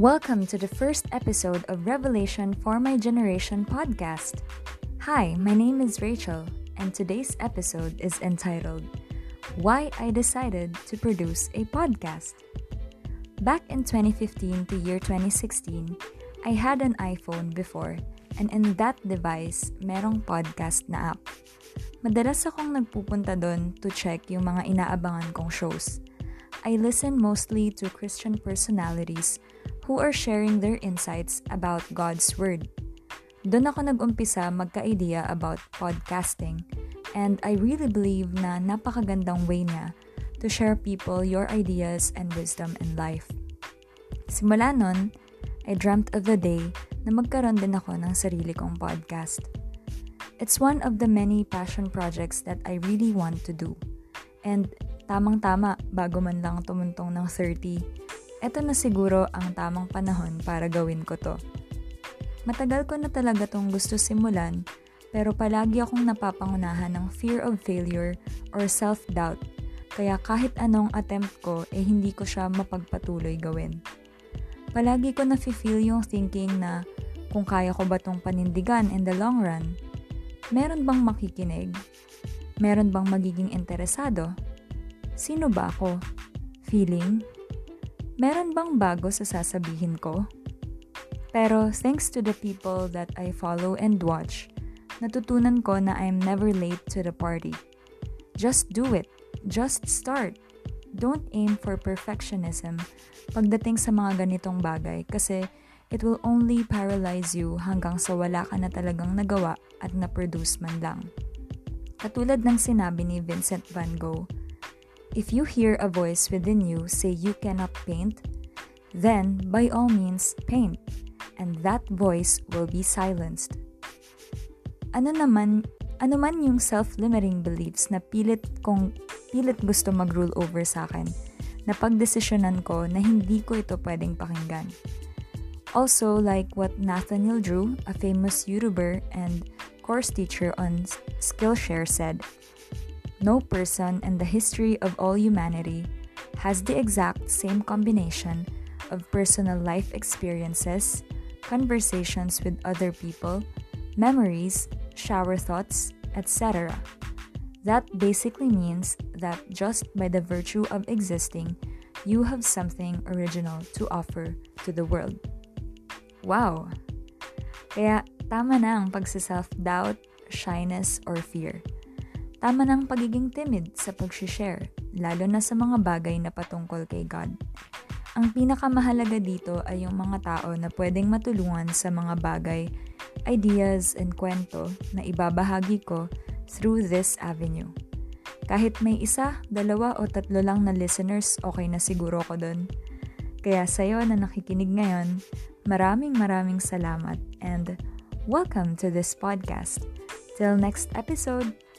Welcome to the first episode of Revelation for My Generation podcast. Hi, my name is Rachel, and today's episode is entitled Why I Decided to Produce a Podcast. Back in 2015 to year 2016, I had an iPhone before, and in that device, merong podcast na app. Madalas akong nagpupunta doon to check yung mga inaabangan kong shows. I listen mostly to Christian personalities who are sharing their insights about God's Word. Doon ako nag-umpisa magka-idea about podcasting and I really believe na napakagandang way niya to share people your ideas and wisdom in life. Simula nun, I dreamt of the day na magkaroon din ako ng sarili kong podcast. It's one of the many passion projects that I really want to do. And tamang-tama bago man lang tumuntong ng 30, eto na siguro ang tamang panahon para gawin ko to. Matagal ko na talaga tong gusto simulan, pero palagi akong napapangunahan ng fear of failure or self-doubt, kaya kahit anong attempt ko, eh hindi ko siya mapagpatuloy gawin. Palagi ko na-feel yung thinking na kung kaya ko ba tong panindigan in the long run, meron bang makikinig? Meron bang magiging interesado? Sino ba ako? Feeling? Meron bang bago sa sasabihin ko? Pero thanks to the people that I follow and watch, natutunan ko na I'm never late to the party. Just do it. Just start. Don't aim for perfectionism pagdating sa mga ganitong bagay kasi it will only paralyze you hanggang sa wala ka na talagang nagawa at na-produce man lang. Katulad ng sinabi ni Vincent van Gogh, If you hear a voice within you say you cannot paint, then by all means paint, and that voice will be silenced. Ano naman, ano man yung self-limiting beliefs na pilit kong pilit gusto mag-rule over sa akin, na pagdesisyonan ko na hindi ko ito pwedeng pakinggan. Also, like what Nathaniel Drew, a famous YouTuber and course teacher on Skillshare said, no person in the history of all humanity has the exact same combination of personal life experiences, conversations with other people, memories, shower thoughts, etc. That basically means that just by the virtue of existing, you have something original to offer to the world. Wow! Kaya tama na ang pagsa-self-doubt, shyness, or fear. Tama ng pagiging timid sa pag-share, lalo na sa mga bagay na patungkol kay God. Ang pinakamahalaga dito ay yung mga tao na pwedeng matulungan sa mga bagay, ideas, and kwento na ibabahagi ko through this avenue. Kahit may isa, dalawa o tatlo lang na listeners, okay na siguro ko doon. Kaya sa'yo na nakikinig ngayon, maraming maraming salamat and welcome to this podcast. Till next episode!